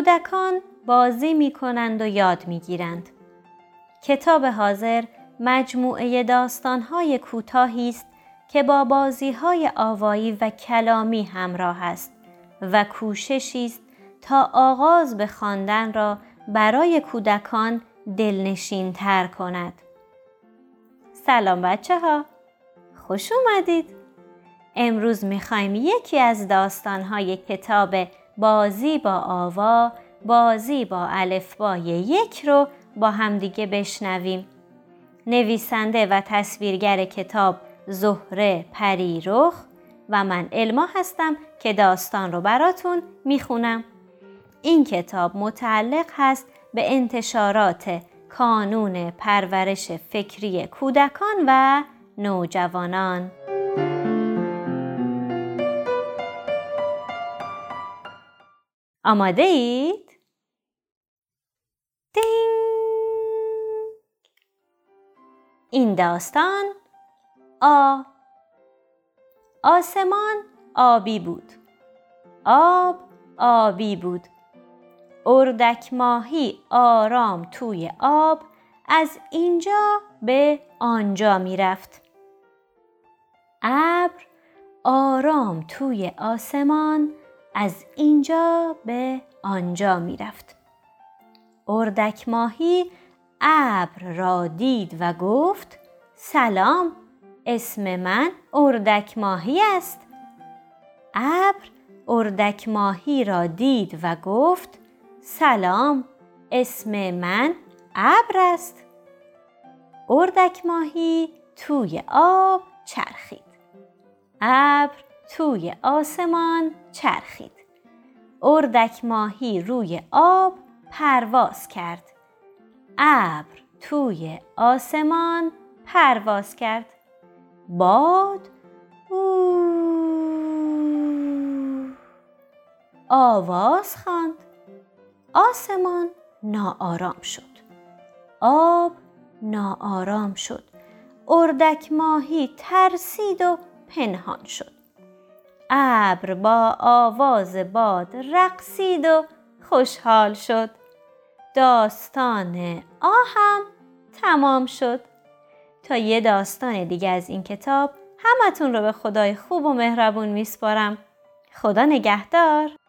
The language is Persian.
کودکان بازی می کنند و یاد می گیرند. کتاب حاضر مجموعه داستانهای کوتاهی است که با بازیهای آوایی و کلامی همراه است و کوششی است تا آغاز به خواندن را برای کودکان دلنشین تر کند. سلام بچه ها! خوش اومدید! امروز می‌خوایم یکی از داستانهای کتاب بازی با آوا، بازی با الفبای یک رو با همدیگه بشنویم. نویسنده و تصویرگر کتاب زهره پریرخ و من علما هستم که داستان رو براتون می‌خونم. این کتاب متعلق هست به انتشارات کانون پرورش فکری کودکان و نوجوانان. آماده اید؟ دینگ این داستان آ آسمان آبی بود آب آبی بود اردک ماهی آرام توی آب از اینجا به آنجا می رفت. ابر آرام توی آسمان از اینجا به آنجا می رفت. اردک ماهی ابر را دید و گفت سلام اسم من اردک ماهی است. ابر اردک ماهی را دید و گفت سلام اسم من ابر است. اردک ماهی توی آب چرخید. ابر توی آسمان چرخید. اردک ماهی روی آب پرواز کرد. ابر توی آسمان پرواز کرد. باد او آواز خواند. آسمان ناآرام شد. آب ناآرام شد. اردک ماهی ترسید و پنهان شد. ابر با آواز باد رقصید و خوشحال شد. داستان آهم تمام شد. تا یه داستان دیگه از این کتاب همتون رو به خدای خوب و مهربون میسپارم. خدا نگهدار.